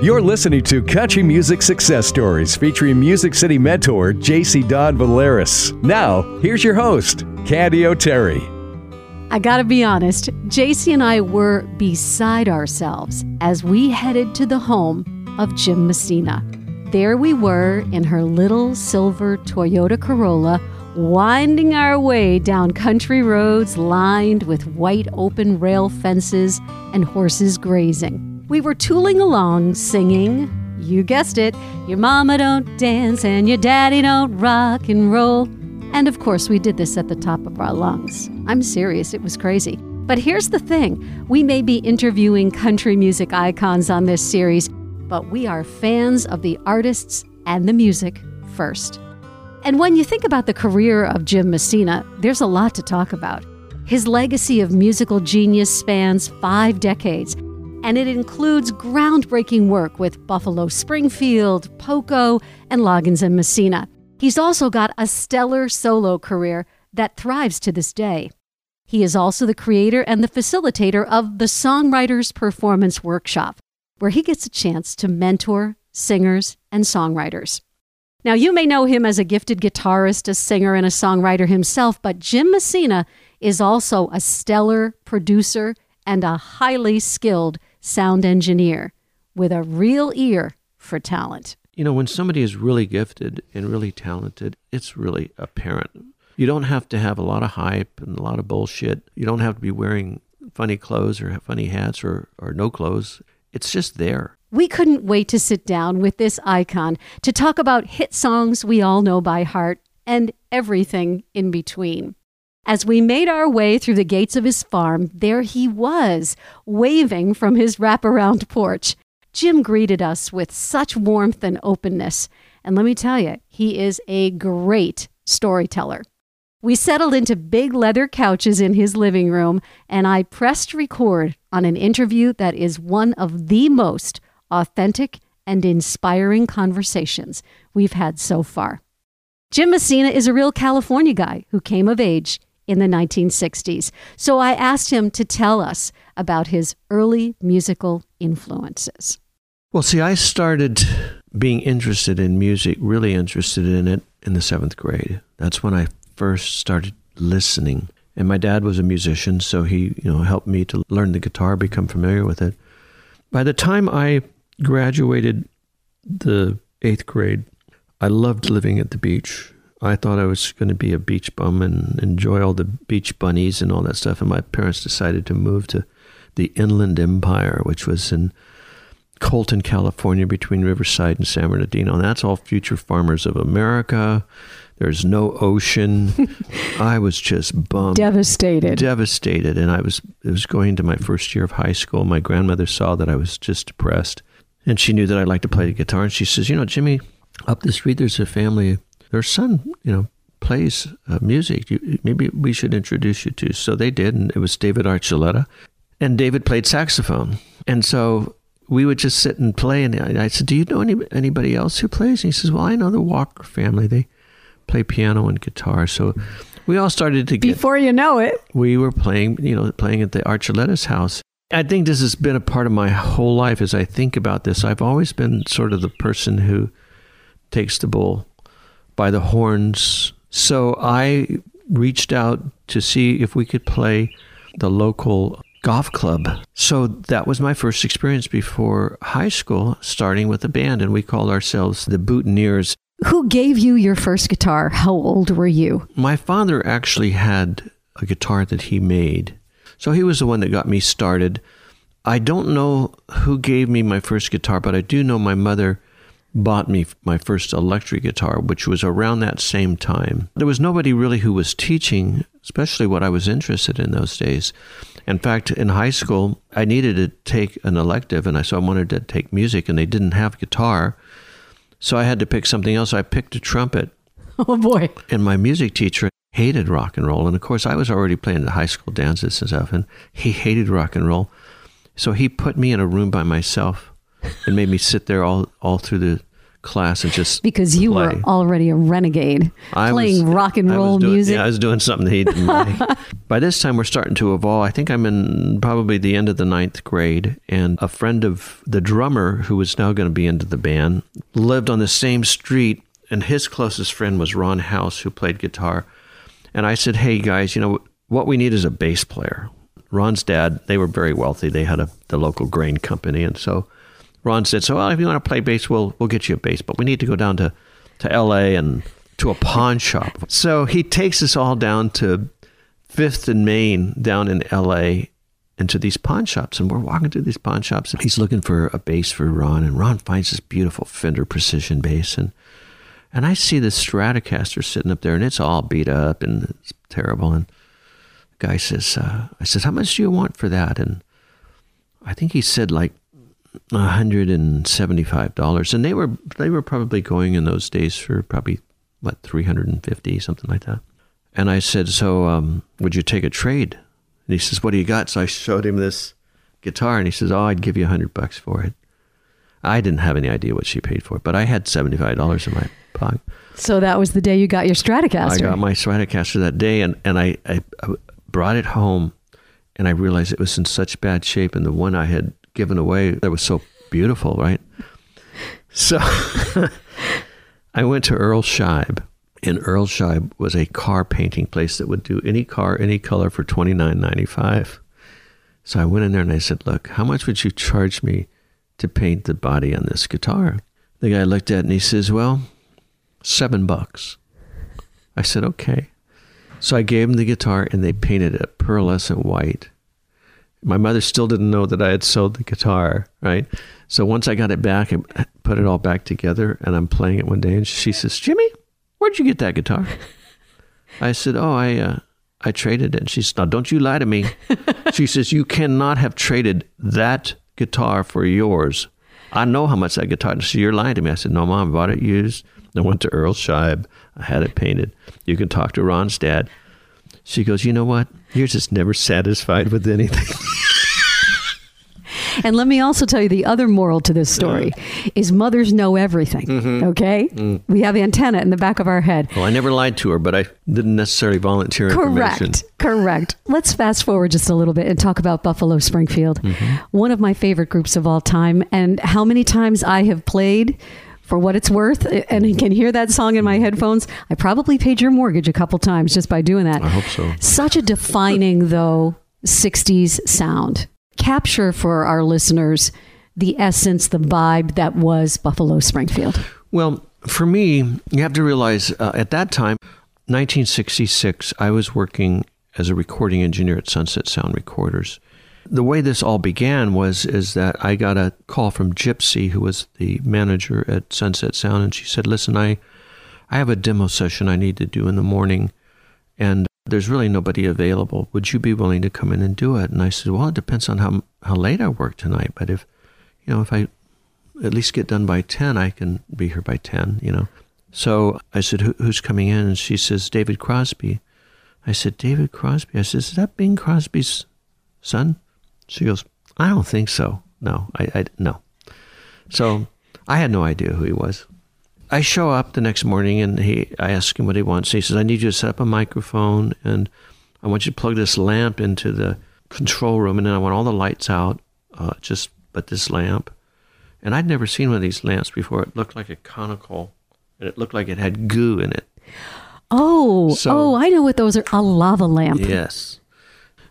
You're listening to Country Music Success Stories featuring Music City mentor JC Don Valeris. Now, here's your host, Candy O'Terry. I gotta be honest, JC and I were beside ourselves as we headed to the home of Jim Messina. There we were in her little silver Toyota Corolla, winding our way down country roads lined with white open rail fences and horses grazing. We were tooling along singing, you guessed it, your mama don't dance and your daddy don't rock and roll. And of course, we did this at the top of our lungs. I'm serious, it was crazy. But here's the thing we may be interviewing country music icons on this series, but we are fans of the artists and the music first. And when you think about the career of Jim Messina, there's a lot to talk about. His legacy of musical genius spans five decades and it includes groundbreaking work with Buffalo Springfield, Poco, and Loggins and Messina. He's also got a stellar solo career that thrives to this day. He is also the creator and the facilitator of the Songwriters Performance Workshop, where he gets a chance to mentor singers and songwriters. Now, you may know him as a gifted guitarist, a singer, and a songwriter himself, but Jim Messina is also a stellar producer and a highly skilled sound engineer with a real ear for talent. You know, when somebody is really gifted and really talented, it's really apparent. You don't have to have a lot of hype and a lot of bullshit. You don't have to be wearing funny clothes or funny hats or, or no clothes. It's just there. We couldn't wait to sit down with this icon to talk about hit songs we all know by heart and everything in between. As we made our way through the gates of his farm, there he was, waving from his wraparound porch. Jim greeted us with such warmth and openness. And let me tell you, he is a great storyteller. We settled into big leather couches in his living room, and I pressed record on an interview that is one of the most authentic and inspiring conversations we've had so far. Jim Messina is a real California guy who came of age in the 1960s. So I asked him to tell us about his early musical influences. Well, see, I started being interested in music, really interested in it in the seventh grade. That's when I first started listening. And my dad was a musician, so he, you know, helped me to learn the guitar, become familiar with it. By the time I graduated the eighth grade, I loved living at the beach. I thought I was going to be a beach bum and enjoy all the beach bunnies and all that stuff. And my parents decided to move to the Inland Empire, which was in Colton, California, between Riverside and San Bernardino. And that's all future farmers of America. There's no ocean. I was just bummed, devastated, devastated. And I was it was going to my first year of high school. My grandmother saw that I was just depressed, and she knew that I liked to play the guitar. And she says, "You know, Jimmy, up the street there's a family their son, you know, plays uh, music. You, maybe we should introduce you to. So they did, and it was David Archuleta, and David played saxophone, and so we would just sit and play. And I said, "Do you know any, anybody else who plays?" And he says, "Well, I know the Walker family. They play piano and guitar." So we all started to get. Before you know it, we were playing. You know, playing at the Archuleta's house. I think this has been a part of my whole life as I think about this. I've always been sort of the person who takes the bull by the horns. So I reached out to see if we could play the local golf club. So that was my first experience before high school, starting with a band, and we called ourselves the Boutonnieres. Who gave you your first guitar? How old were you? My father actually had a guitar that he made. So he was the one that got me started. I don't know who gave me my first guitar, but I do know my mother bought me my first electric guitar, which was around that same time. There was nobody really who was teaching, especially what I was interested in those days. In fact, in high school, I needed to take an elective, and I so I wanted to take music, and they didn't have guitar, so I had to pick something else. I picked a trumpet. Oh boy! And my music teacher hated rock and roll, and of course, I was already playing the high school dances and stuff, and he hated rock and roll, so he put me in a room by myself and made me sit there all all through the class and just because you play. were already a renegade I playing was- rock and roll doing- music. Yeah, I was doing something he didn't like. By this time, we're starting to evolve. I think I'm in probably the end of the ninth grade, and a friend of the drummer, who was now going to be into the band, lived on the same street, and his closest friend was Ron House, who played guitar. And I said, "Hey guys, you know what we need is a bass player." Ron's dad, they were very wealthy. They had a the local grain company, and so Ron said, "So well, if you want to play bass, we'll we'll get you a bass, but we need to go down to to L.A. and to a pawn shop." So he takes us all down to Fifth and Main down in L.A. into these pawn shops, and we're walking through these pawn shops, and he's looking for a bass for Ron, and Ron finds this beautiful Fender Precision bass, and and I see this Stratocaster sitting up there, and it's all beat up and it's terrible, and the guy says, uh, "I said, how much do you want for that?" and I think he said like hundred and seventy-five dollars, and they were they were probably going in those days for probably what three hundred and fifty something like that. And I said, "So, um, would you take a trade?" And he says, "What do you got?" So I showed him this guitar, and he says, "Oh, I'd give you a hundred bucks for it." I didn't have any idea what she paid for it, but I had seventy-five dollars in my pocket. so that was the day you got your Stratocaster. I got my Stratocaster that day, and, and I, I, I brought it home, and I realized it was in such bad shape, and the one I had given away that was so beautiful, right? So I went to Earl Scheib, and Earl Scheib was a car painting place that would do any car, any color for twenty nine ninety five. So I went in there and I said, "Look, how much would you charge me to paint the body on this guitar?" The guy looked at it and he says, "Well, seven bucks." I said, okay. So I gave him the guitar and they painted it pearlescent white. My mother still didn't know that I had sold the guitar, right? So once I got it back and put it all back together and I'm playing it one day and she says, Jimmy, where'd you get that guitar? I said, oh, I, uh, I traded it. She said, now don't you lie to me. she says, you cannot have traded that guitar for yours. I know how much that guitar is. So you're lying to me. I said, no, mom, I bought it used. I went to Earl Scheib. I had it painted. You can talk to Ron's dad. She goes, you know what? You're just never satisfied with anything. And let me also tell you the other moral to this story is mothers know everything. Mm-hmm. Okay? Mm. We have antenna in the back of our head. well, I never lied to her, but I didn't necessarily volunteer information. Correct. Correct. Let's fast forward just a little bit and talk about Buffalo Springfield. One of my favorite groups of all time. And how many times I have played for what it's worth and I can hear that song in my headphones. I probably paid your mortgage a couple times just by doing that. I hope so. Such a defining, though, 60s sound. Capture for our listeners the essence, the vibe that was Buffalo Springfield. Well, for me, you have to realize uh, at that time, 1966, I was working as a recording engineer at Sunset Sound Recorders. The way this all began was is that I got a call from Gypsy, who was the manager at Sunset Sound, and she said, "Listen, I I have a demo session I need to do in the morning, and there's really nobody available. Would you be willing to come in and do it?" And I said, "Well, it depends on how how late I work tonight, but if you know if I at least get done by 10 i can be here by 10 you know. So i said Who, who's coming in? And she says david crosby. I said david crosby? I said is that bing crosby's son she goes i don't think so no i, I no so i had no idea who he was i show up the next morning and he i ask him what he wants he says i need you to set up a microphone and i want you to plug this lamp into the control room and then i want all the lights out uh, just but this lamp and I'd never seen one of these lamps before. It looked like a conical, and it looked like it had goo in it. Oh, So- oh, I know what those are. A lava lamp. Yes.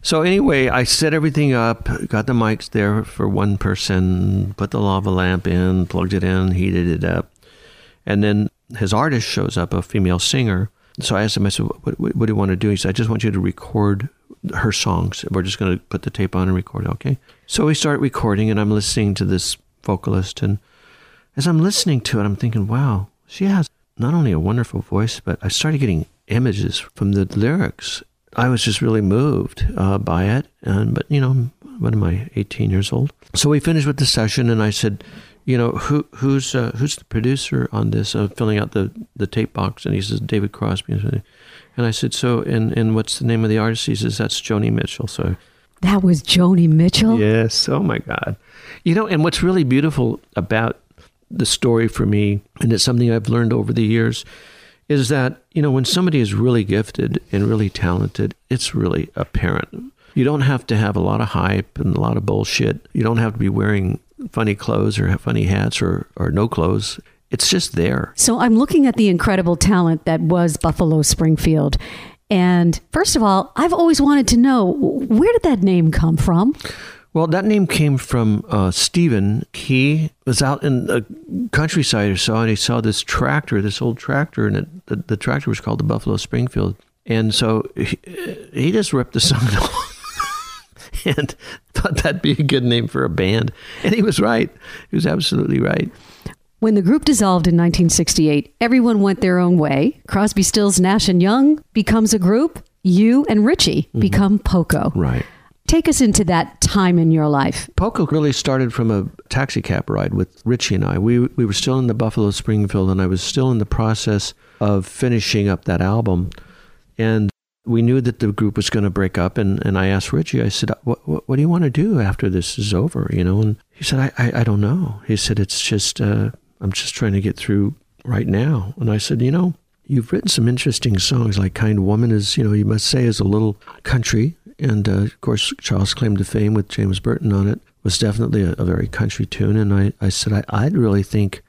So anyway, I set everything up, got the mics there for one person, put the lava lamp in, plugged it in, heated it up, and then his artist shows up, a female singer. So I asked him, I said, "What, what, what do you want to do?" He said, "I just want you to record her songs. We're just going to put the tape on and record." it." Okay. So we start recording, and I'm listening to this vocalist, and as I'm listening to it, I'm thinking, "Wow, she has not only a wonderful voice, but I started getting images from the lyrics. I was just really moved uh, by it. And but you know, what am I? 18 years old. So we finished with the session, and I said, you know, who who's uh, who's the producer on this? Uh, filling out the the tape box, and he says David Crosby. And I said, so and and what's the name of the artist? He says that's Joni Mitchell. So That was Joni Mitchell. Yes. Oh my God. You know, and what's really beautiful about the story for me, and it's something I've learned over the years, is that, you know, when somebody is really gifted and really talented, it's really apparent. You don't have to have a lot of hype and a lot of bullshit. You don't have to be wearing funny clothes or have funny hats or, or no clothes. It's just there. So I'm looking at the incredible talent that was Buffalo Springfield. And first of all, I've always wanted to know where did that name come from? Well, that name came from uh, Stephen. He was out in the countryside or so, and he saw this tractor, this old tractor, and it, the, the tractor was called the Buffalo Springfield. And so he, he just ripped the song and thought that'd be a good name for a band. And he was right. He was absolutely right. When the group dissolved in 1968, everyone went their own way. Crosby, Stills, Nash and Young becomes a group. You and Richie mm-hmm. become Poco. Right. Take us into that time in your life. Poco really started from a taxi cab ride with Richie and I. We we were still in the Buffalo Springfield, and I was still in the process of finishing up that album, and we knew that the group was going to break up. And, and I asked Richie, I said, what, what, what do you want to do after this is over? You know, and he said, I, I, I don't know. He said, it's just, uh, I'm just trying to get through right now. And I said, you know, you've written some interesting songs like Kind Woman is, you know, you must say is a little country and uh, of course, Child's claim to fame with James Burton on it was definitely a, a very country tune. And I, I said, I, I'd really think,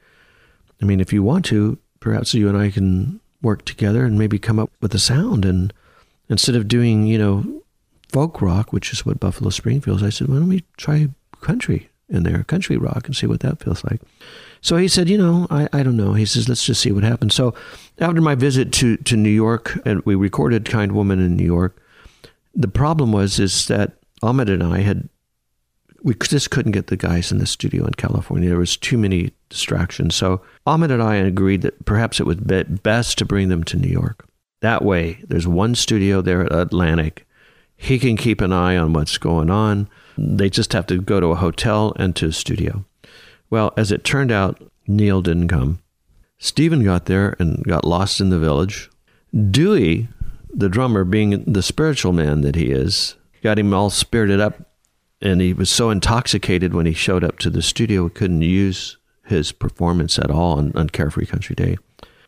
I mean, if you want to, perhaps you and I can work together and maybe come up with a sound. And instead of doing, you know, folk rock, which is what Buffalo Springfield is, I said, why don't we try country in there, country rock, and see what that feels like. So he said, you know, I, I don't know. He says, let's just see what happens. So after my visit to, to New York, and we recorded Kind Woman in New York, the problem was is that Ahmet and I had we just couldn't get the guys in the studio in California. There was too many distractions. So Ahmet and I agreed that perhaps it would be best to bring them to New York. That way, there's one studio there at Atlantic. He can keep an eye on what's going on. They just have to go to a hotel and to a studio. Well, as it turned out, Neil didn't come. Stephen got there and got lost in the village. Dewey the drummer, being the spiritual man that he is, got him all spirited up. And he was so intoxicated when he showed up to the studio, he couldn't use his performance at all on, on Carefree Country Day.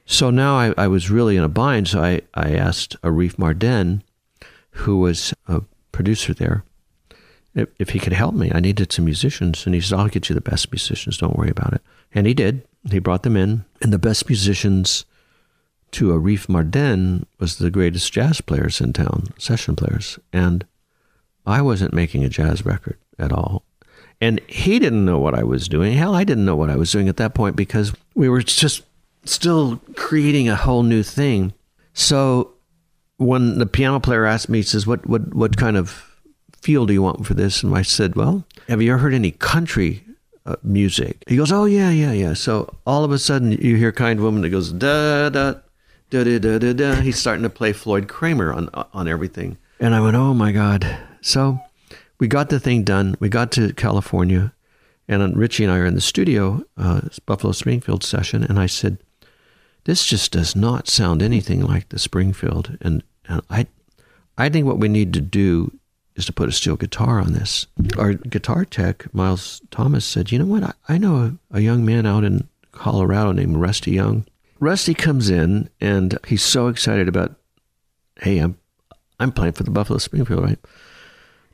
So now I, I was really in a bind. So I, I asked Arif Mardin, who was a producer there, if, if he could help me. I needed some musicians. And he said, I'll get you the best musicians. Don't worry about it. And he did. He brought them in. And the best musicians to Arif Mardin was the greatest jazz players in town, session players. And I wasn't making a jazz record at all. And he didn't know what I was doing. Hell, I didn't know what I was doing at that point because we were just still creating a whole new thing. So when the piano player asked me, he says, What what what kind of feel do you want for this? And I said, Well, have you ever heard any country uh, music? He goes, Oh yeah, yeah, yeah. So all of a sudden you hear kind woman that goes da da da da da da da. He's starting to play Floyd Cramer on on everything, and I went, oh my god. So we got the thing done. We got to California, and Richie and I are in the studio, uh, Buffalo Springfield session, and I said, this just does not sound anything like the Springfield, and and I, I think what we need to do is to put a steel guitar on this. Our guitar tech, Miles Thomas, said, you know what? I, I know a, a young man out in Colorado named Rusty Young Rusty comes in and he's so excited about, hey, I'm I'm playing for the Buffalo Springfield, right?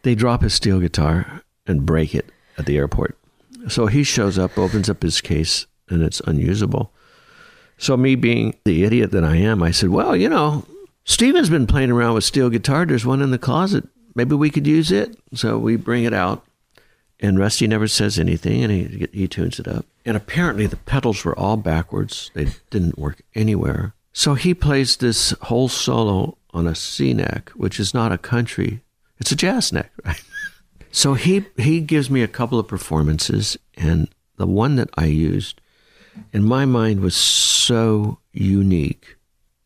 They drop his steel guitar and break it at the airport. So he shows up, opens up his case, and it's unusable. So me being the idiot that I am, I said, Well, you know, Stephen's been playing around with steel guitar. There's one in the closet. Maybe we could use it. So we bring it out. And Rusty never says anything, and he he tunes it up. And apparently the pedals were all backwards; they didn't work anywhere. So he plays this whole solo on a C neck, which is not a country; it's a jazz neck, right? so he he gives me a couple of performances, and the one that I used, in my mind, was so unique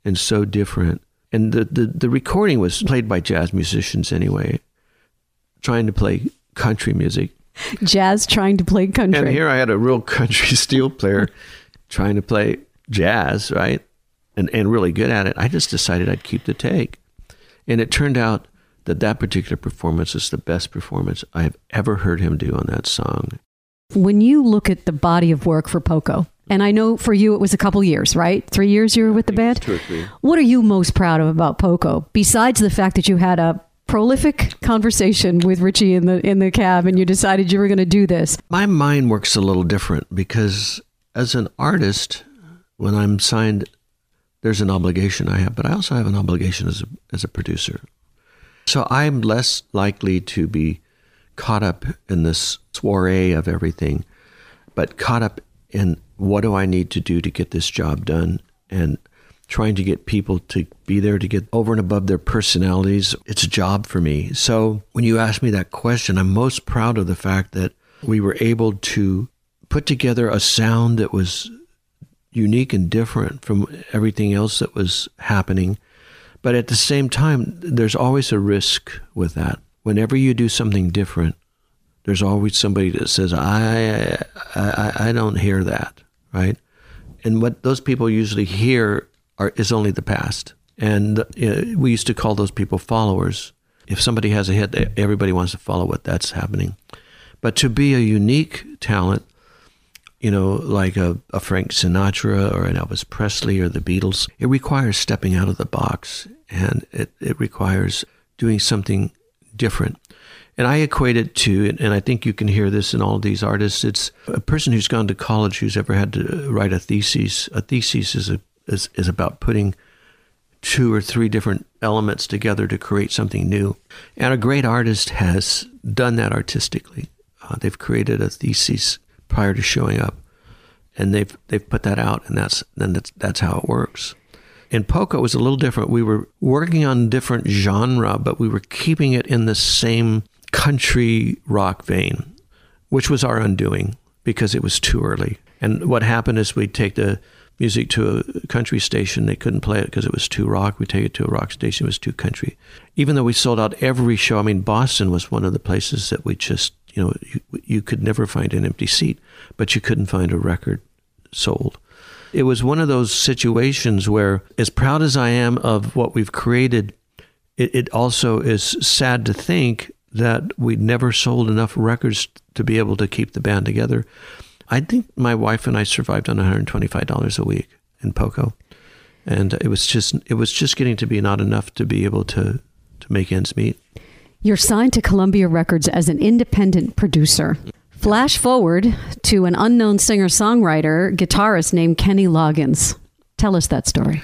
and so different. And the, the, the recording was played by jazz musicians anyway, trying to play country music jazz trying to play country. And here I had a real country steel player trying to play jazz, right? And and really good at it. I just decided I'd keep the take. And it turned out that that particular performance is the best performance I've ever heard him do on that song. When you look at the body of work for Poco, and I know for you it was a couple years, right? Three years you were with the band? Two or three. What are you most proud of about Poco, besides the fact that you had a prolific conversation with Richie in the in the cab and you decided you were going to do this? My mind works a little different because as an artist, when I'm signed, there's an obligation I have, but I also have an obligation as a, as a producer. So I'm less likely to be caught up in this soiree of everything, but caught up in what do I need to do to get this job done and trying to get people to be there to get over and above their personalities. It's a job for me. So when you ask me that question, I'm most proud of the fact that we were able to put together a sound that was unique and different from everything else that was happening. But at the same time, there's always a risk with that. Whenever you do something different, there's always somebody that says, I, I, I don't hear that, right? And what those people usually hear are, is only the past. And uh, we used to call those people followers. If somebody has a hit, everybody wants to follow what that's happening. But to be a unique talent, you know, like a, a Frank Sinatra or an Elvis Presley or the Beatles, it requires stepping out of the box and it, it requires doing something different. And I equate it to, and I think you can hear this in all these artists, it's a person who's gone to college who's ever had to write a thesis. A thesis is, a, is, is about putting two or three different elements together to create something new. And a great artist has done that artistically. Uh, they've created a thesis prior to showing up, and they've they've put that out, and that's then that's that's how it works. In Poco, it was a little different. We were working on different genre, but we were keeping it in the same country rock vein, which was our undoing because it was too early. And what happened is we'd take the music to a country station. They couldn't play it because it was too rock. We take it to a rock station. It was too country. Even though we sold out every show, I mean, Boston was one of the places that we just, you know, you, you could never find an empty seat, but you couldn't find a record sold. It was one of those situations where, as proud as I am of what we've created, it, it also is sad to think that we never sold enough records to be able to keep the band together. I think my wife and I survived on $125 a week in Poco. And it was just it was just getting to be not enough to be able to to make ends meet. You're signed to Columbia Records as an independent producer. Flash forward to an unknown singer songwriter, guitarist named Kenny Loggins. Tell us that story.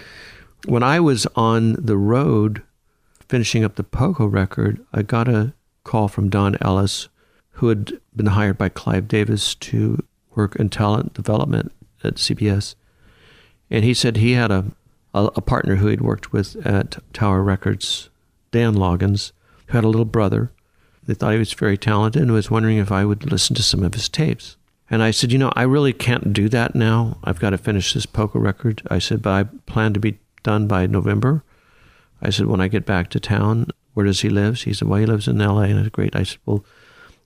When I was on the road finishing up the Poco record, I got a call from Don Ellis, who had been hired by Clive Davis to work and talent development at CBS. And he said he had a, a, a partner who he'd worked with at Tower Records, Dan Loggins, who had a little brother. They thought he was very talented and was wondering if I would listen to some of his tapes. And I said, you know, I really can't do that now. I've got to finish this Poco record. I said, but I plan to be done by November. I said, when I get back to town, where does he live? He said, well, he lives in LA. And I great. I said, well,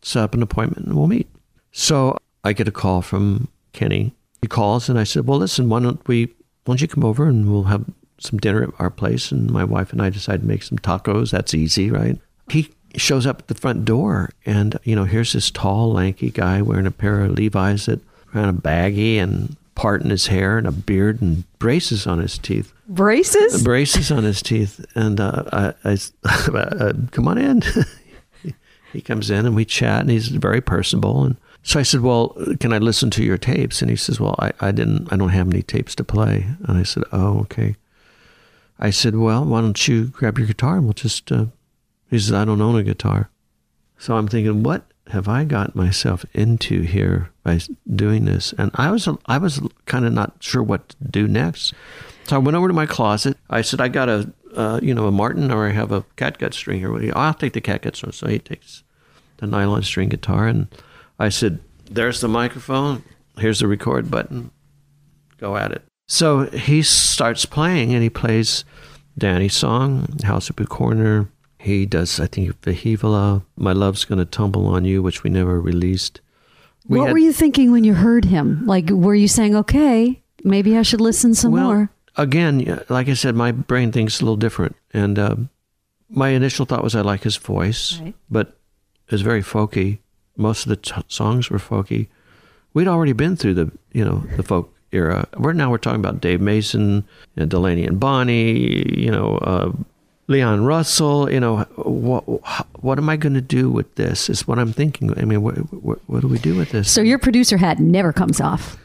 set up an appointment and we'll meet. So I get a call from Kenny. He calls and I said, well, listen, why don't we, why don't you come over and we'll have some dinner at our place? And my wife and I decide to make some tacos. That's easy, right? He shows up at the front door and, you know, here's this tall, lanky guy wearing a pair of Levi's that are kind of baggy and part in his hair and a beard and braces on his teeth. Braces? Braces on his teeth. And uh, I, I uh, come on in. he comes in and we chat and he's very personable. And so I said, well, can I listen to your tapes? And he says, well, I, I didn't, I don't have any tapes to play. And I said, oh, okay. I said, well, why don't you grab your guitar and we'll just, uh, he says, I don't own a guitar. So I'm thinking, what have I got myself into here by doing this? And I was I was kind of not sure what to do next. So I went over to my closet. I said, I got a uh, you know a Martin or I have a catgut string what? I'll take the catgut string. So he takes the nylon string guitar and I said, there's the microphone. Here's the record button. Go at it. So he starts playing and he plays Danny's song, House at Pooh Corner, he does, I think, Vahevala, My Love's Gonna Tumble on You, which we never released. We what had, were you thinking when you heard him? Like, were you saying, okay, maybe I should listen some well, more? Again, like I said, my brain thinks a little different. And uh, my initial thought was I like his voice, right. but it's very folky. Most of the t- songs were folky. we'd already been through the you know the folk era. We're now we're talking about Dave Mason, you know, Delaney and Bonnie, you know, uh, Leon Russell. You know, what what am I going to do with this? Is what I'm thinking. I mean, what, what, what do we do with this? So your producer hat never comes off.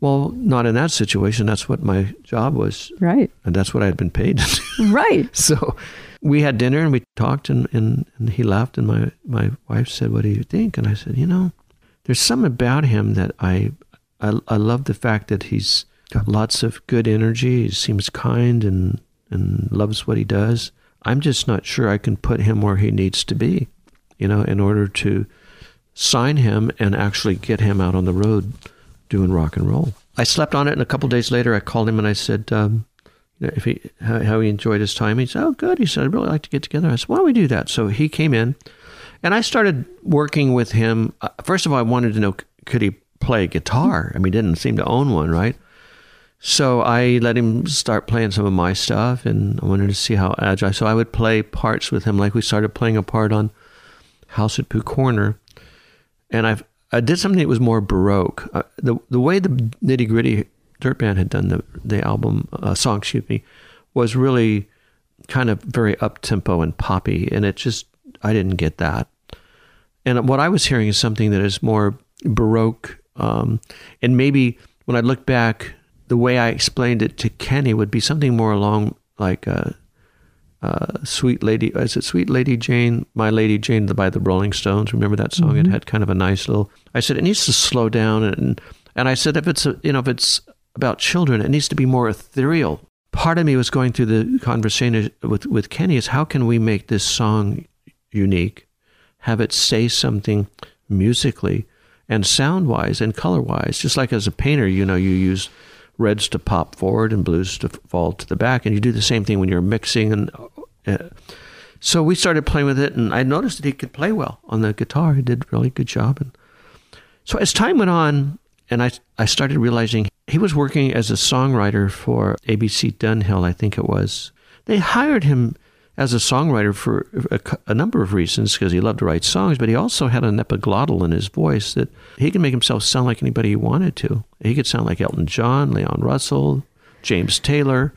Well, not in that situation. That's what my job was. Right. And that's what I had been paid to do. Right. So we had dinner and we talked and, and, and he laughed and my, my wife said, What do you think? And I said, You know, there's something about him that I, I, I love the fact that he's got lots of good energy. He seems kind and, and loves what he does. I'm just not sure I can put him where he needs to be, you know, in order to sign him and actually get him out on the road doing rock and roll. I slept on it, and a couple days later, I called him and I said, um, you know, if he how, how, he enjoyed his time. He said, "Oh, good." He said, "I'd really like to get together." I said, "Why don't we do that?" So he came in, and I started working with him. Uh, first of all, I wanted to know could he play guitar. I mean, he didn't seem to own one, right? So I let him start playing some of my stuff, and I wanted to see how agile. So I would play parts with him, like we started playing a part on House at Pooh Corner, and I've I did something that was more baroque. Uh, the the way the nitty gritty dirt band had done the the album uh, song, excuse me, was really kind of very up tempo and poppy, and it just I didn't get that. And what I was hearing is something that is more baroque, um, and maybe when I look back, the way I explained it to Kenny would be something more along like. Uh, uh, Sweet Lady, is it Sweet Lady Jane, My Lady Jane by the Rolling Stones? Remember that song? Mm-hmm. It had kind of a nice little. I said it needs to slow down, and and I said if it's a, you know if it's about children, it needs to be more ethereal. Part of me was going through the conversation with with Kenny is how can we make this song unique, have it say something musically and sound wise and color wise, just like as a painter, you know, you use reds to pop forward and blues to fall to the back. And you do the same thing when you're mixing. And uh, so we started playing with it, and I noticed that he could play well on the guitar. He did a really good job. And so as time went on, and I, I started realizing he was working as a songwriter for ABC Dunhill, I think it was. They hired him as a songwriter for a, a number of reasons because he loved to write songs, but he also had an epiglottal in his voice that he could make himself sound like anybody he wanted to. He could sound like Elton John, Leon Russell, James Taylor,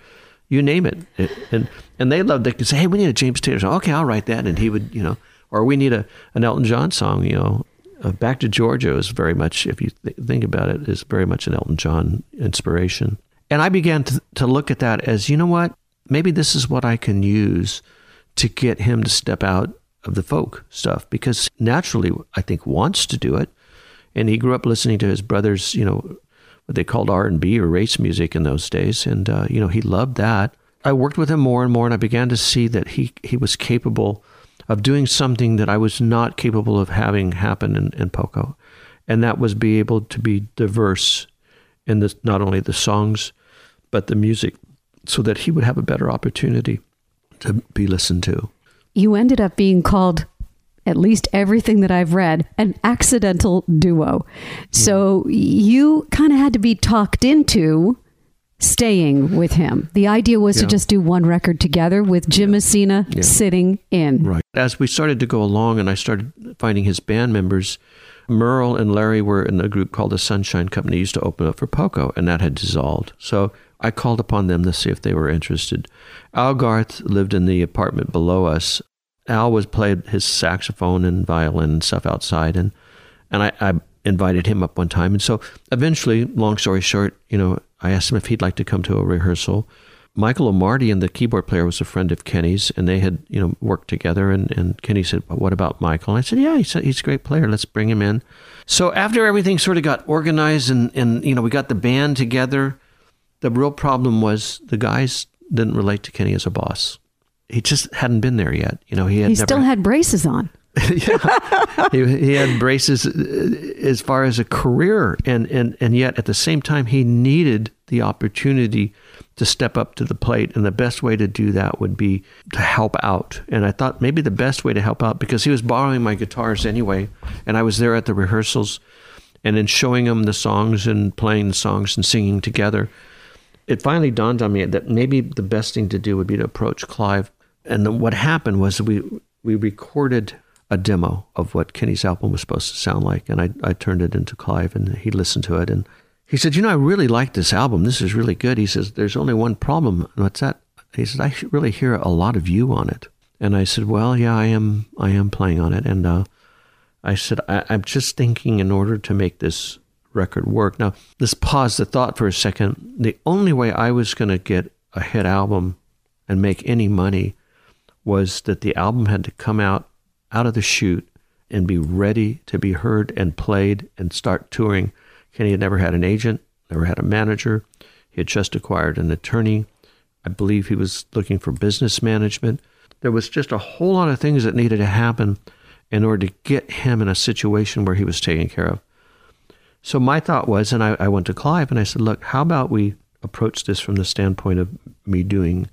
you name it. it and and they loved. They could say, "Hey, we need a James Taylor song." Okay, I'll write that, and he would, you know, or we need a an Elton John song. You know, uh, Back to Georgia is very much, if you th- think about it, is very much an Elton John inspiration. And I began to, to look at that as, you know what? maybe this is what I can use to get him to step out of the folk stuff because naturally I think wants to do it and he grew up listening to his brothers you know what they called R&B or race music in those days and uh, you know he loved that I worked with him more and more and I began to see that he he was capable of doing something that I was not capable of having happen in, in Poco and that was be able to be diverse in the not only the songs but the music so that he would have a better opportunity to be listened to. You ended up being called, at least everything that I've read, an accidental duo. So hmm. you kind of had to be talked into staying with him. The idea was yeah. to just do one record together with Jim yeah. Messina yeah. sitting in. Right. As we started to go along and I started finding his band members, Merel and Larry were in a group called the Sunshine Company, used to open up for Poco, and that had dissolved. So I called upon them to see if they were interested. Al Garth lived in the apartment below us. Al was played his saxophone and violin and stuff outside, and and I, I invited him up one time. And so eventually, long story short, you know, I asked him if he'd like to come to a rehearsal. Michael Omartian and the keyboard player was a friend of Kenny's, and they had you know worked together. And, and Kenny said, well, "What about Michael?" And I said, "Yeah, he's a, he's a great player. Let's bring him in." So after everything sort of got organized and and you know we got the band together, the real problem was the guys didn't relate to Kenny as a boss. He just hadn't been there yet. You know, he had he never, still had braces on. yeah, he, he, had braces uh, as far as a career, and, and and yet at the same time he needed the opportunity to step up to the plate, and the best way to do that would be to help out. And I thought maybe the best way to help out because he was borrowing my guitars anyway, and I was there at the rehearsals, and then showing him the songs and playing the songs and singing together it finally dawned on me that maybe the best thing to do would be to approach Clive. And what happened was we we recorded a demo of what Kenny's album was supposed to sound like. And I, I turned it into Clive and he listened to it. And he said, You know, I really like this album. This is really good. He says, There's only one problem. And what's that? He said, I really hear a lot of you on it. And I said, Well, yeah, I am. I am playing on it. And uh, I said, I, I'm just thinking in order to make this record work. Now, let's pause the thought for a second. The only way I was going to get a hit album and make any money was that the album had to come out out of the chute and be ready to be heard and played and start touring. Kenny had never had an agent, never had a manager. He had just acquired an attorney. I believe he was looking for business management. There was just a whole lot of things that needed to happen in order to get him in a situation where he was taken care of. So my thought was, and I, I went to Clive and I said, look, how about we approach this from the standpoint of me doing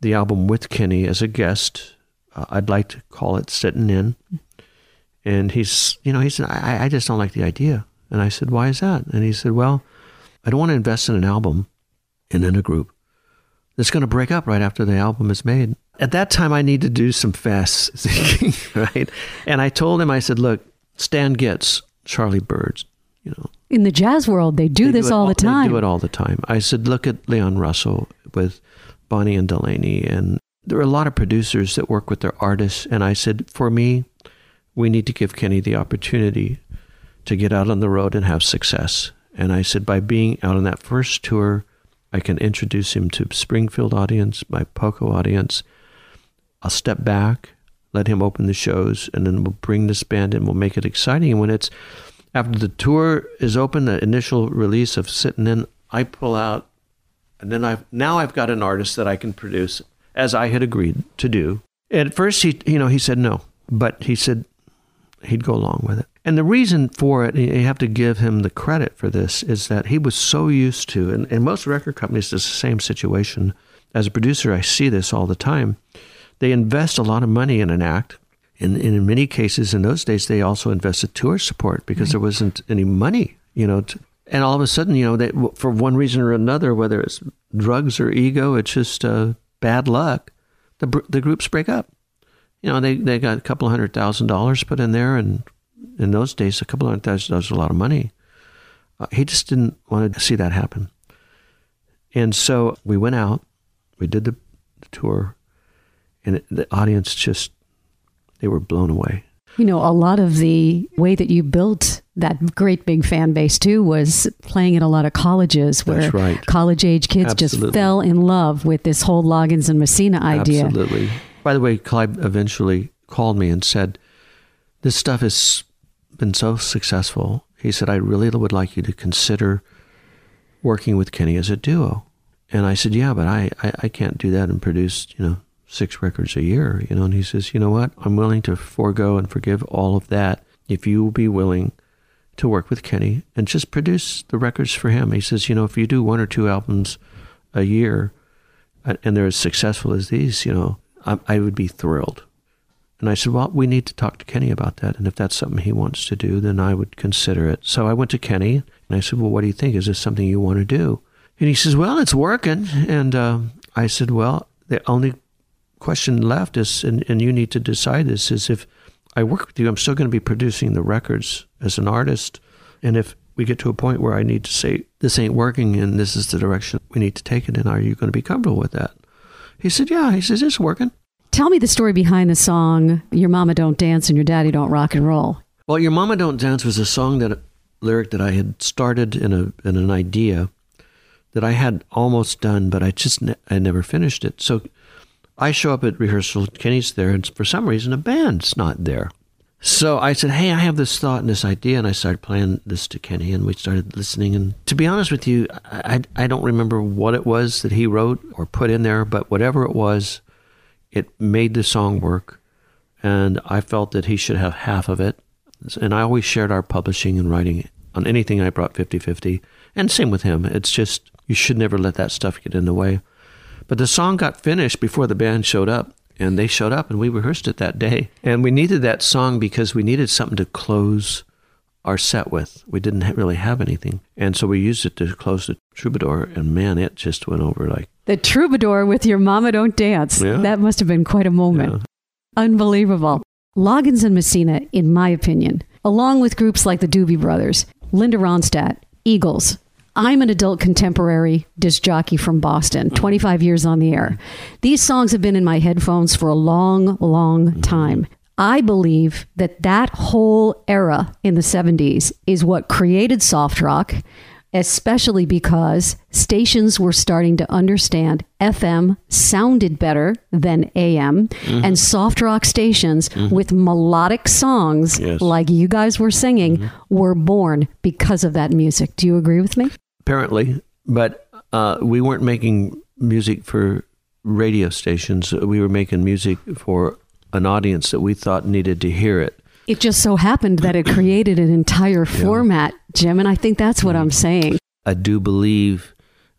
the album with Kenny as a guest? Uh, I'd like to call it Sitting In. And he's, you know, he said, I, I just don't like the idea. And I said, why is that? And he said, well, I don't want to invest in an album and in a group that's going to break up right after the album is made. At that time, I need to do some fast thinking, right? And I told him, I said, look, Stan Getz, Charlie Byrd, you know. In the jazz world, they do they this do all, all the time. They do it all the time. I said, look at Leon Russell with Bonnie and Delaney. And there are a lot of producers that work with their artists. And I said, for me, we need to give Kenny the opportunity to get out on the road and have success. And I said, by being out on that first tour, I can introduce him to Springfield audience, my Poco audience. I'll step back, let him open the shows, and then we'll bring this band in. We'll make it exciting. And when it's after the tour is open, the initial release of Sitting In, I pull out, and then I've now I've got an artist that I can produce as I had agreed to do. At first, he you know he said no, but he said he'd go along with it. And the reason for it, you have to give him the credit for this, is that he was so used to, and, and most record companies, it's the same situation. As a producer, I see this all the time. They invest a lot of money in an act. And, and in many cases, in those days, they also invested tour support because right. there wasn't any money, you know. To, and all of a sudden, you know, they, for one reason or another, whether it's drugs or ego, it's just uh, bad luck, the, the groups break up. You know, they, they got a couple hundred thousand dollars put in there, and in those days, a couple hundred thousand dollars was a lot of money. Uh, he just didn't want to see that happen. And so we went out, we did the, the tour, and it, the audience just, they were blown away. You know, a lot of the way that you built that great big fan base too was playing at a lot of colleges where right. college age kids Absolutely. just fell in love with this whole Loggins and Messina idea. Absolutely. By the way, Clive eventually called me and said, This stuff has been so successful. He said, I really would like you to consider working with Kenny as a duo. And I said, Yeah, but I, I, I can't do that and produce, you know, six records a year, you know. And he says, You know what? I'm willing to forego and forgive all of that if you will be willing to work with Kenny and just produce the records for him. He says, You know, if you do one or two albums a year and they're as successful as these, you know, I, I would be thrilled. And I said, Well, we need to talk to Kenny about that. And if that's something he wants to do, then I would consider it. So I went to Kenny and I said, Well, what do you think? Is this something you want to do? And he says, Well, it's working. And uh, I said, Well, the only question left is, and, and you need to decide this, is if I work with you, I'm still going to be producing the records as an artist. And if we get to a point where I need to say, This ain't working and this is the direction we need to take it in, are you going to be comfortable with that? He said, Yeah. He says, It's working. Tell me the story behind the song "Your Mama Don't Dance and Your Daddy Don't Rock and Roll." Well, "Your Mama Don't Dance" was a song that lyric that I had started in a in an idea that I had almost done, but I just ne- I never finished it. So I show up at rehearsal. Kenny's there, and for some reason, a band's not there. So I said, "Hey, I have this thought and this idea," and I started playing this to Kenny, and we started listening. And to be honest with you, I I don't remember what it was that he wrote or put in there, but whatever it was, it made the song work, and I felt that he should have half of it. And I always shared our publishing and writing on anything I brought 50 50. And same with him. It's just, you should never let that stuff get in the way. But the song got finished before the band showed up. And they showed up and we rehearsed it that day. And we needed that song because we needed something to close our set with. We didn't really have anything. And so we used it to close the troubadour. And man, it just went over like the troubadour with your mama don't dance. Yeah. That must have been quite a moment. Yeah. Unbelievable. Loggins and Messina, in my opinion, along with groups like the Doobie Brothers, Linda Ronstadt, Eagles. I'm an adult contemporary disc jockey from Boston, mm-hmm. 25 years on the air. These songs have been in my headphones for a long, long mm-hmm. time. I believe that that whole era in the 70s is what created soft rock, especially because stations were starting to understand FM sounded better than AM, Mm-hmm. and soft rock stations mm-hmm. with melodic songs Yes. like you guys were singing were born because of that music. Do you agree with me? Apparently, but uh, we weren't making music for radio stations. We were making music for an audience that we thought needed to hear it. It just so happened that it created an entire format, Jim, and I think that's what I'm saying. I do believe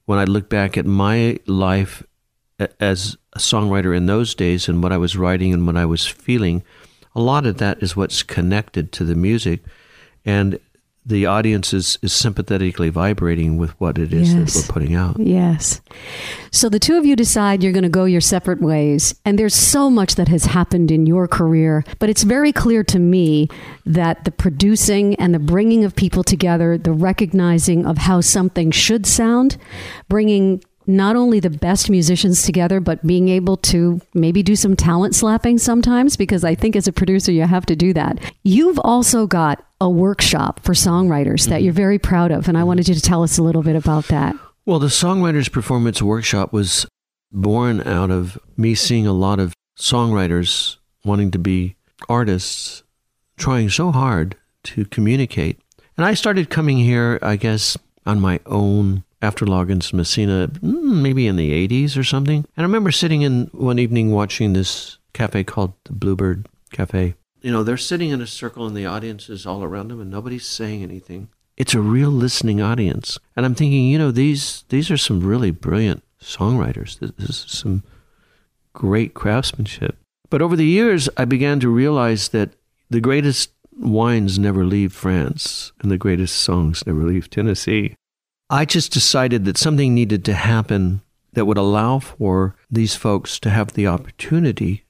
when I look back at my life as a songwriter in those days and what I was writing and what I was feeling, a lot of that is what's connected to the music. And the audience is, is sympathetically vibrating with what it is Yes. that we're putting out. Yes. So the two of you decide you're going to go your separate ways. And there's so much that has happened in your career. But it's very clear to me that the producing and the bringing of people together, the recognizing of how something should sound, bringing not only the best musicians together, but being able to maybe do some talent slapping sometimes, because I think as a producer, you have to do that. You've also got a workshop for songwriters that mm-hmm. you're very proud of. And I mm-hmm. wanted you to tell us a little bit about that. Well, the Songwriters Performance Workshop was born out of me seeing a lot of songwriters wanting to be artists, trying so hard to communicate. And I started coming here, I guess, on my own after Loggins Messina, mm, maybe in the 80s or something. And I remember sitting in one evening watching this cafe called the Bluebird Cafe. You know, they're sitting in a circle and the audience is all around them and nobody's saying anything it's a real listening audience. And I'm thinking, you know, these these are some really brilliant songwriters. This is some great craftsmanship. But over the years, I began to realize that the greatest wines never leave France and the greatest songs never leave Tennessee. I just decided that something needed to happen that would allow for these folks to have the opportunity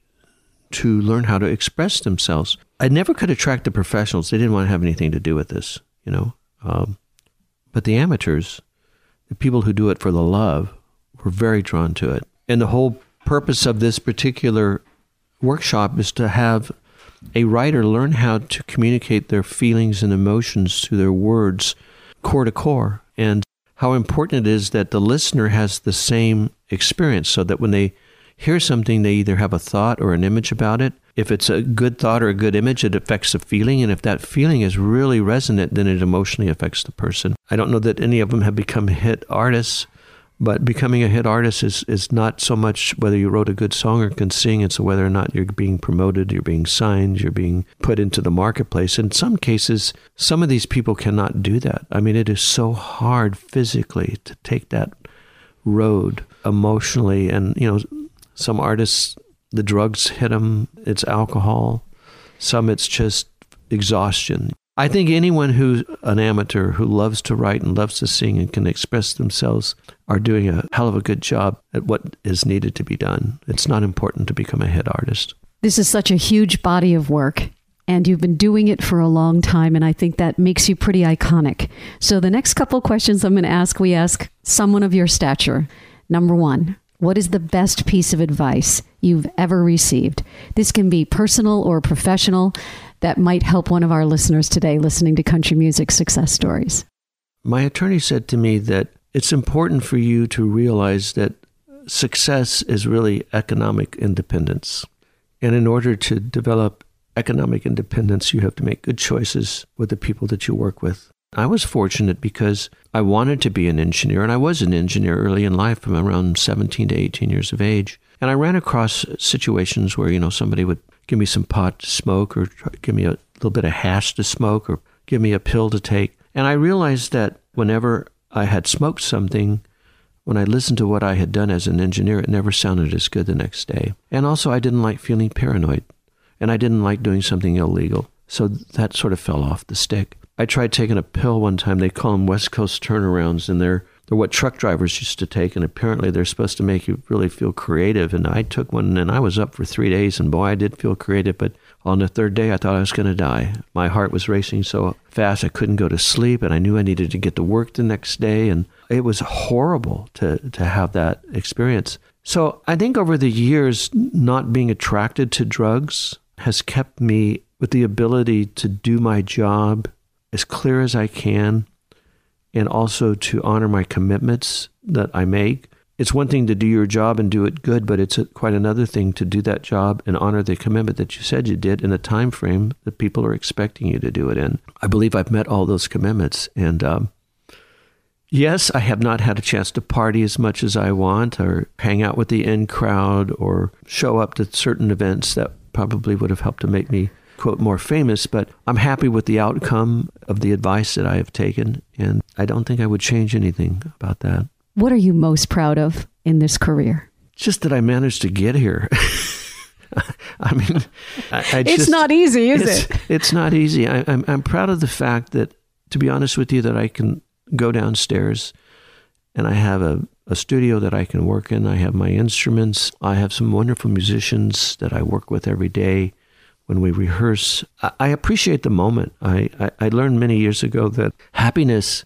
to learn how to express themselves. I never could attract the professionals. They didn't want to have anything to do with this, you know. Um, but the amateurs, the people who do it for the love, were very drawn to it. And the whole purpose of this particular workshop is to have a writer learn how to communicate their feelings and emotions through their words, core to core, and how important it is that the listener has the same experience so that when they hear something, they either have a thought or an image about it. If it's a good thought or a good image, it affects the feeling. And if that feeling is really resonant, then it emotionally affects the person. I don't know that any of them have become hit artists, but becoming a hit artist is, is not so much whether you wrote a good song or can sing, it's whether or not you're being promoted, you're being signed, you're being put into the marketplace. In some cases, some of these people cannot do that. I mean, it is so hard physically to take that road emotionally. And, you know, some artists, the drugs hit them, it's alcohol. Some it's just exhaustion. I think anyone who's an amateur who loves to write and loves to sing and can express themselves are doing a hell of a good job at what is needed to be done. It's not important to become a hit artist. This is such a huge body of work, and you've been doing it for a long time, and I think that makes you pretty iconic. So, the next couple questions I'm going to ask, we ask someone of your stature. Number one, what is the best piece of advice you've ever received? This can be personal or professional that might help one of our listeners today listening to country music success stories. My attorney said to me that it's important for you to realize that success is really economic independence. And in order to develop economic independence, you have to make good choices with the people that you work with. I was fortunate because I wanted to be an engineer, and I was an engineer early in life from around 17 to 18 years of age. And I ran across situations where, you know, somebody would give me some pot to smoke or give me a little bit of hash to smoke or give me a pill to take. And I realized that whenever I had smoked something, when I listened to what I had done as an engineer, it never sounded as good the next day. And also, I didn't like feeling paranoid, and I didn't like doing something illegal. So that sort of fell off the stick. I tried taking a pill one time. They call them West Coast turnarounds, and they're they're what truck drivers used to take, and apparently they're supposed to make you really feel creative. And I took one, and I was up for three days, and boy, I did feel creative. But On the third day, I thought I was going to die. My heart was racing so fast I couldn't go to sleep, and I knew I needed to get to work the next day. And it was horrible to, to have that experience. So I think over the years, not being attracted to drugs has kept me with the ability to do my job as clear as I can and also to honor my commitments that I make. It's one thing to do your job and do it good, but it's a, quite another thing to do that job and honor the commitment that you said you did in the time frame that people are expecting you to do it in. I believe I've met all those commitments, and um, yes, I have not had a chance to party as much as I want, or hang out with the in crowd, or show up to certain events that probably would have helped to make me quote more famous, but I'm happy with the outcome of the advice that I have taken, and I don't think I would change anything about that. What are you most proud of in this career? Just that I managed to get here. I mean, I, I it's not easy, is it's, it? It's not easy. I, I'm I'm proud of the fact that, to be honest with you, that I can go downstairs, and I have a a studio that I can work in. I have my instruments. I have some wonderful musicians that I work with every day when we rehearse. I, appreciate the moment. I, I, I learned many years ago that happiness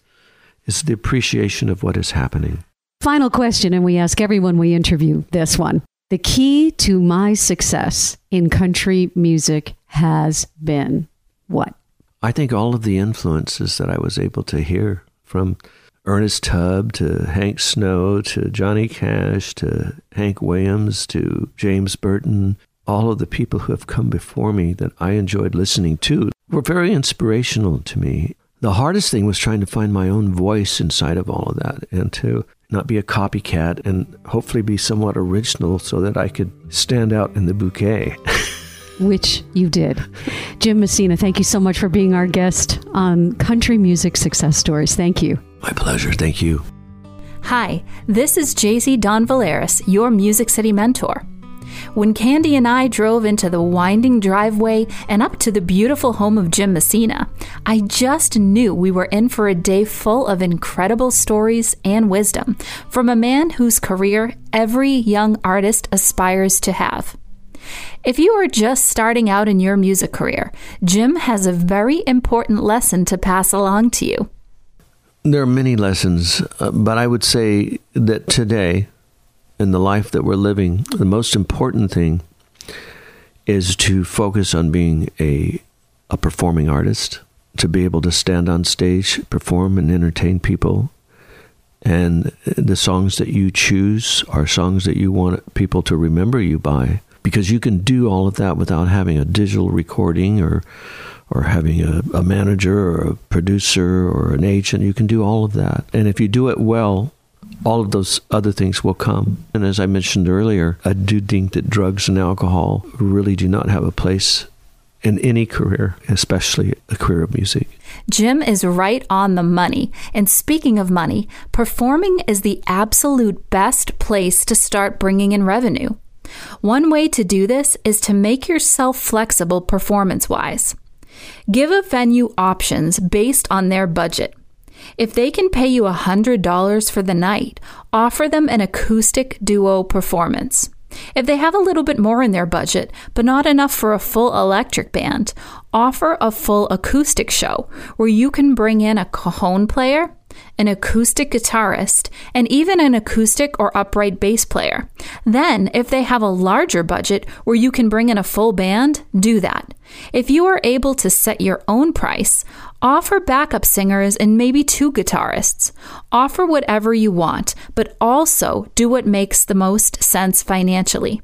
is the appreciation of what is happening. Final question, and we ask everyone we interview this one. The key to my success in country music has been what? I think all of the influences that I was able to hear from Ernest Tubb to Hank Snow to Johnny Cash to Hank Williams to James Burton all of the people who have come before me that I enjoyed listening to were very inspirational to me. The hardest thing was trying to find my own voice inside of all of that and to not be a copycat and hopefully be somewhat original so that I could stand out in the bouquet. Which you did. Jim Messina, thank you so much for being our guest on Country Music Success Stories. Thank you. My pleasure. Thank you. Hi, this is JC Don Valeris, your Music City mentor. When Candy and I drove into the winding driveway and up to the beautiful home of Jim Messina, I just knew we were in for a day full of incredible stories and wisdom from a man whose career every young artist aspires to have. If you are just starting out in your music career, Jim has a very important lesson to pass along to you. There are many lessons, uh, but I would say that today, in the life that we're living, the most important thing is to focus on being a a performing artist, to be able to stand on stage, perform and entertain people. And the songs that you choose are songs that you want people to remember you by because you can do all of that without having a digital recording or or having a, a manager or a producer or an agent. You can do all of that. And if you do it well, all of those other things will come. And as I mentioned earlier, I do think that drugs and alcohol really do not have a place in any career, especially a career of music. Jim is right on the money. And speaking of money, performing is the absolute best place to start bringing in revenue. One way to do this is to make yourself flexible performance wise. Give a venue options based on their budget. If they can pay you $100 for the night, offer them an acoustic duo performance. If they have a little bit more in their budget, but not enough for a full electric band, offer a full acoustic show where you can bring in a cajon player, an acoustic guitarist, and even an acoustic or upright bass player. Then, if they have a larger budget where you can bring in a full band, do that. If you are able to set your own price, offer backup singers and maybe two guitarists. Offer whatever you want, but also do what makes the most sense financially.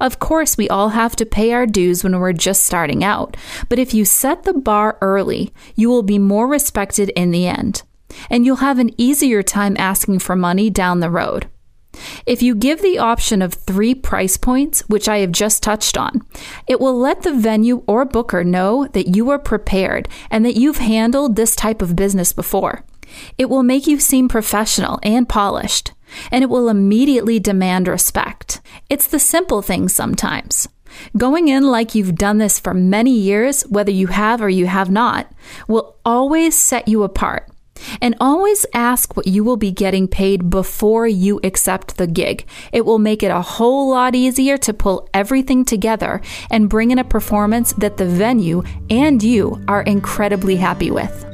Of course, we all have to pay our dues when we're just starting out, but if you set the bar early, you will be more respected in the end and you'll have an easier time asking for money down the road. If you give the option of three price points, which I have just touched on, it will let the venue or booker know that you are prepared and that you've handled this type of business before. It will make you seem professional and polished, and it will immediately demand respect. It's the simple things sometimes. Going in like you've done this for many years, whether you have or you have not, will always set you apart And always ask what you will be getting paid before you accept the gig. It will make it a whole lot easier to pull everything together and bring in a performance that the venue and you are incredibly happy with.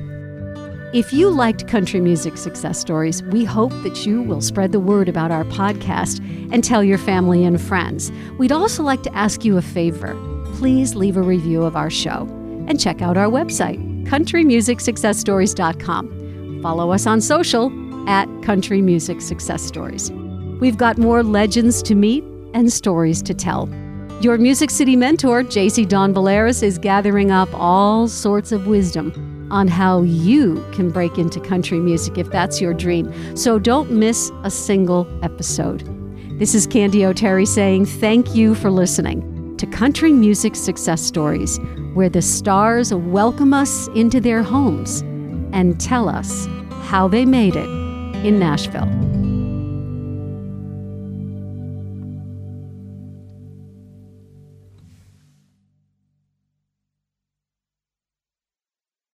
If you liked country music success stories, we hope that you will spread the word about our podcast and tell your family and friends. We'd also like to ask you a favor. Please leave a review of our show and check out our website, countrymusicsuccessstories.com. Follow us on social at Country Music Success Stories. We've got more legends to meet and stories to tell. Your Music City mentor, JC Don Valeris, is gathering up all sorts of wisdom on how you can break into country music if that's your dream. So don't miss a single episode. This is Candy O'Terry saying thank you for listening to Country Music Success Stories, where the stars welcome us into their homes and tell us how they made it in Nashville.